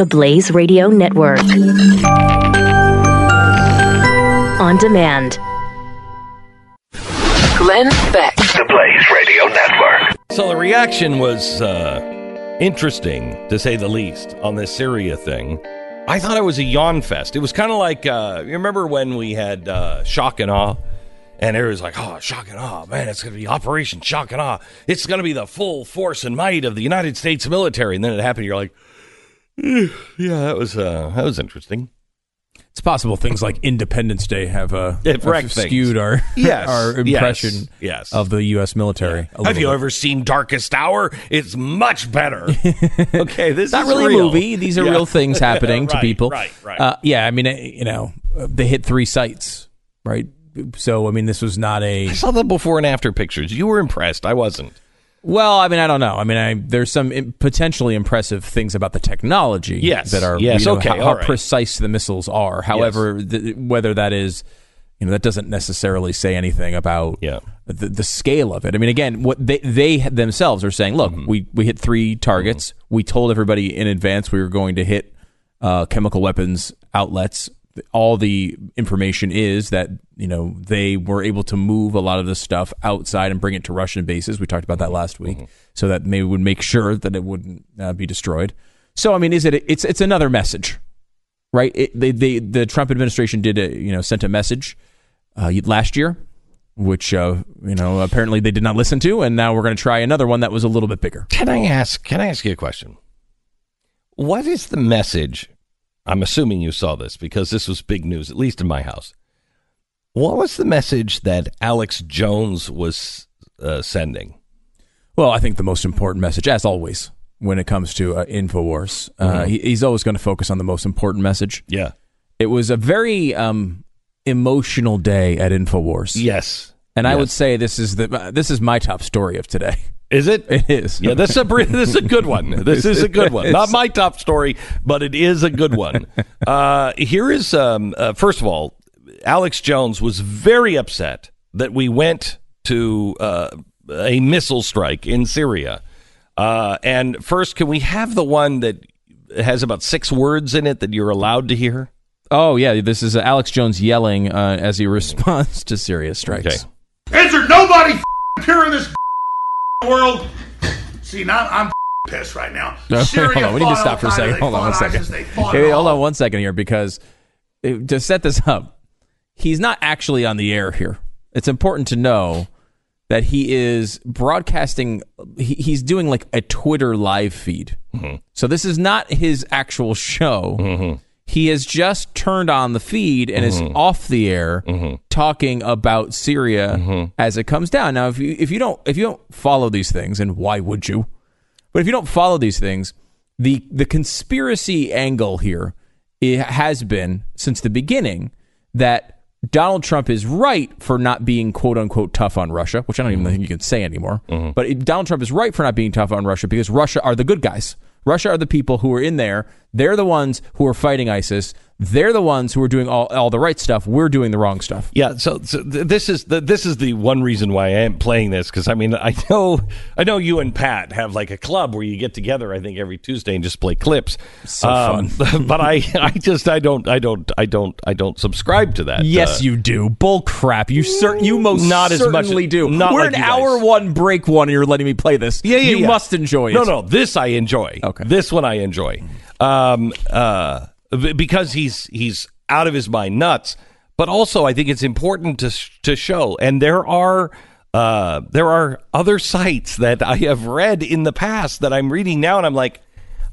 the Blaze Radio Network. On demand. Glenn Beck. The Blaze Radio Network. So the reaction was uh, interesting, to say the least, on this Syria thing. I thought it was a yawn fest. It was kind of like, uh, you remember when we had uh, Shock and Awe? And it was like, oh, shock and awe. Man, it's going to be Operation Shock and Awe. It's going to be the full force and might of the United States military. And then it happened. You're like, "Eh, yeah, that was, uh, that was interesting. It's possible things like Independence Day have, uh, have skewed our Yes, our impression yes. of the U.S. military. a Have you bit. ever seen Darkest Hour? It's much better. okay, this is Not is really real. a movie. These are Yeah. real things happening to people. Right, right. Uh, yeah, I mean, uh, you know, they hit three sites, right? So, I mean, this was not a. I saw the before and after pictures. You were impressed. I wasn't. Well, I mean, I don't know. I mean, I, there's some im- potentially impressive things about the technology Yes, that are yes, you know, okay, how, how right. precise the missiles are. However, th- whether that is, you know, that doesn't necessarily say anything about Yeah. the, the scale of it. I mean, again, what they they themselves are saying. Look, Mm-hmm. we we hit three targets. We told everybody in advance we were going to hit uh, chemical weapons outlets. All the information is that you know they were able to move a lot of this stuff outside and bring it to Russian bases. We talked about that last week, so that they would make sure that it wouldn't uh, be destroyed. So, I mean, is it? It's it's another message, right? It, they, they the Trump administration did a you know sent a message uh, last year, which uh, you know apparently they did not listen to, and now we're going to try another one that was a little bit bigger. Can I ask? Can I ask you a question? What is the message? I'm assuming you saw this because this was big news, at least in my house. What was the message that Alex Jones was uh, sending? Well, I think the most important message, as always, when it comes to uh, Infowars, uh, he, he's always going to focus on the most important message. Yeah. It was a very um, emotional day at Infowars, Yes. and I would say this is the this is my top story of today. Is it? It is. Yeah, this is a this is a good one. This is a good one. Not my top story, but it is a good one. Uh, here is um, uh, first of all, Alex Jones was very upset that we went to uh, a missile strike in Syria. Uh, and first, can we have the one that has about six words in it that you're allowed to hear? Oh yeah, this is uh, Alex Jones yelling uh, as he responds to Syria strikes. Okay. Is there nobody here in this world? See, now I'm pissed right now. Syria hold on, we need to stop for a second. Hold on one second. ISIS, Hey, hold on one second here because uh, to set this up, he's not actually on the air here. It's important to know that he is broadcasting. He, he's doing like a Twitter live feed. So this is not his actual show. He has just turned on the feed and is mm-hmm. off the air mm-hmm. talking about Syria mm-hmm. as it comes down. Now, if you if you don't if you don't follow these things, and why would you? But if you don't follow these things, the the conspiracy angle here it has been since the beginning that Donald Trump is right for not being quote unquote tough on Russia, which I don't even think you can say anymore. But it- Donald Trump is right for not being tough on Russia because Russia are the good guys. Russia are the people who are in there. They're the ones who are fighting ISIS. They're the ones who are doing all, all the right stuff. We're doing the wrong stuff. Yeah, so, so th- this is the this is the one reason why I am playing this because I mean I know I know you and Pat have like a club where you get together I think every Tuesday and just play clips. So fun, but I I just I don't I don't I don't I don't subscribe to that. Yes, Uh, you do. Bull crap. You cer- you most Not as much- do. not We're like an hour one, break one, and you're letting me play this. Yeah, yeah, You yeah. must enjoy it. No, no, this I enjoy. Okay. this one I enjoy. Um, uh, because he's he's out of his mind nuts. But also, I think it's important to to show, and there are. Uh, there are other sites that I have read in the past that I'm reading now, and I'm like,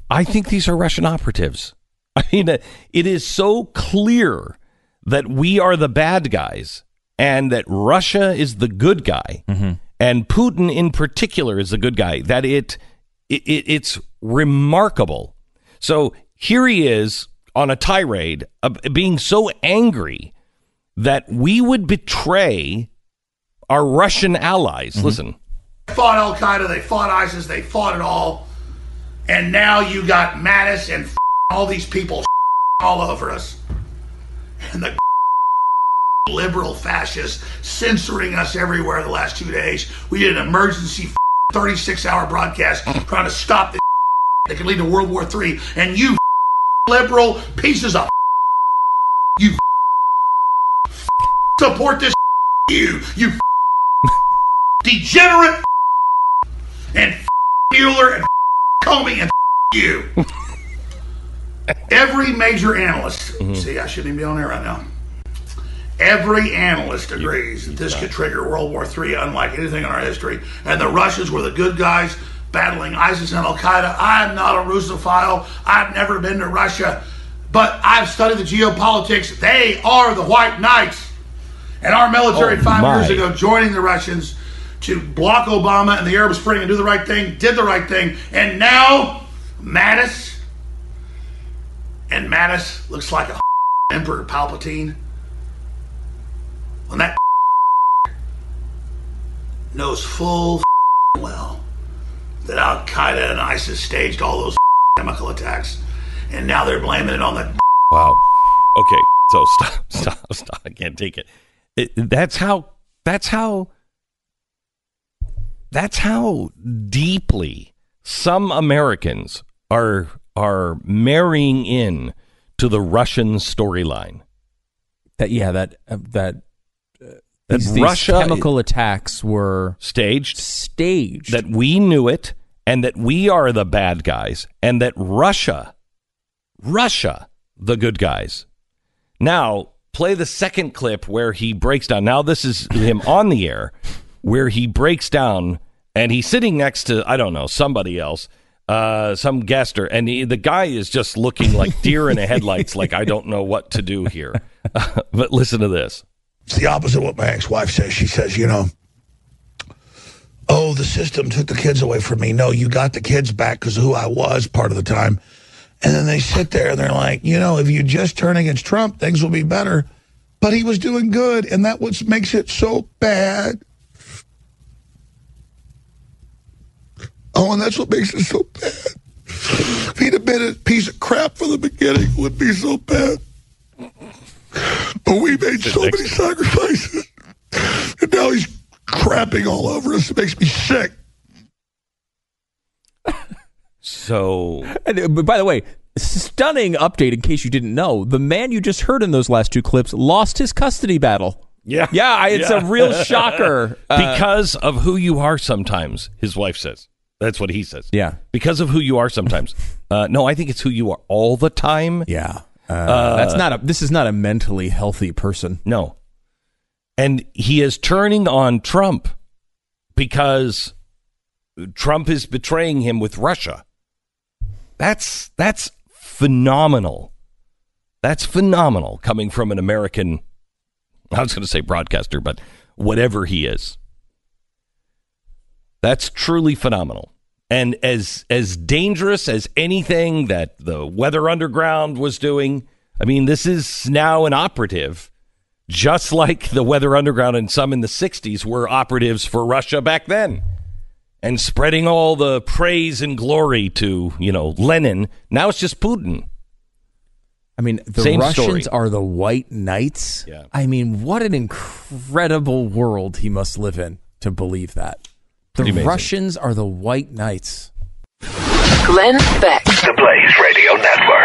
I think these are Russian operatives. I mean, it is so clear that we are the bad guys and that Russia is the good guy, and Putin in particular is the good guy. That it, it, it it's remarkable. So here he is on a tirade, uh, being so angry that we would betray our Russian allies. Listen. They fought Al Qaeda, they fought ISIS, they fought it all. And now you got Mattis and all these people all over us. And the liberal fascists censoring us everywhere the last two days. We did an emergency 36 hour broadcast trying to stop this that could lead to World War III. And you liberal pieces of you support this you you degenerate and Mueller and Comey and you. Every major analyst, mm-hmm. see, I shouldn't even be on there right now. Every analyst agrees that this could trigger World War III unlike anything in our history. And the Russians were the good guys battling ISIS and Al Qaeda. I'm not a Russophile. I've never been to Russia. But I've studied the geopolitics. They are the white knights. And our military Oh, five my. years ago joining the Russians to block Obama and the Arab Spring and do the right thing, did the right thing. And now, Mattis, and Mattis looks like a Emperor Palpatine. When that knows full well that Al Qaeda and ISIS staged all those chemical attacks, and now they're blaming it on the Wow. Okay. So stop, stop, stop. I can't take it. it. That's how. That's how. That's how deeply some Americans are are marrying in to the Russian storyline. That yeah, that uh, that uh, That these, these Russia- chemical attacks were Staged staged. that we knew it and that we are the bad guys and that Russia, Russia, the good guys. Now, play the second clip where he breaks down. Now, this is him on the air where he breaks down and he's sitting next to, I don't know, somebody else, uh, some guester. And he, the guy is just looking like deer in the headlights, like, I don't know what to do here. but listen to this. It's the opposite of what my ex-wife says. She says, you know, oh, the system took the kids away from me. No, you got the kids back because of who I was part of the time. And then they sit there and they're like, you know, if you just turn against Trump, things will be better. But he was doing good, and that what makes it so bad. Oh, and that's what makes it so bad. If he'd have been a piece of crap from the beginning, it would be so bad. But we made so many sacrifices. And now he's crapping all over us. It makes me sick. So, And, uh, but by the way, stunning update in case you didn't know. The man you just heard in those last two clips lost his custody battle. yeah. Yeah, I- it's a real shocker. Uh, because of who you are sometimes his wife says that's what he says Yeah. because of who you are sometimes uh, no i think it's who you are all the time yeah. Uh, that's not a this is not a mentally healthy person. no and he is turning on trump because trump is betraying him with russia. That's that's phenomenal. That's phenomenal coming from an american i was going to say broadcaster but whatever he is. That's truly phenomenal. And as as dangerous as anything that the Weather Underground was doing, I mean, this is now an operative, just like the Weather Underground and some in the 60s were operatives for Russia back then. And spreading all the praise and glory to, you know, Lenin. Now it's just Putin. I mean, the Same Russians story. are the white knights. Yeah. I mean, what an incredible world he must live in to believe that. The amazing. Russians are the white knights. Glenn Beck. The Blaze Radio Network.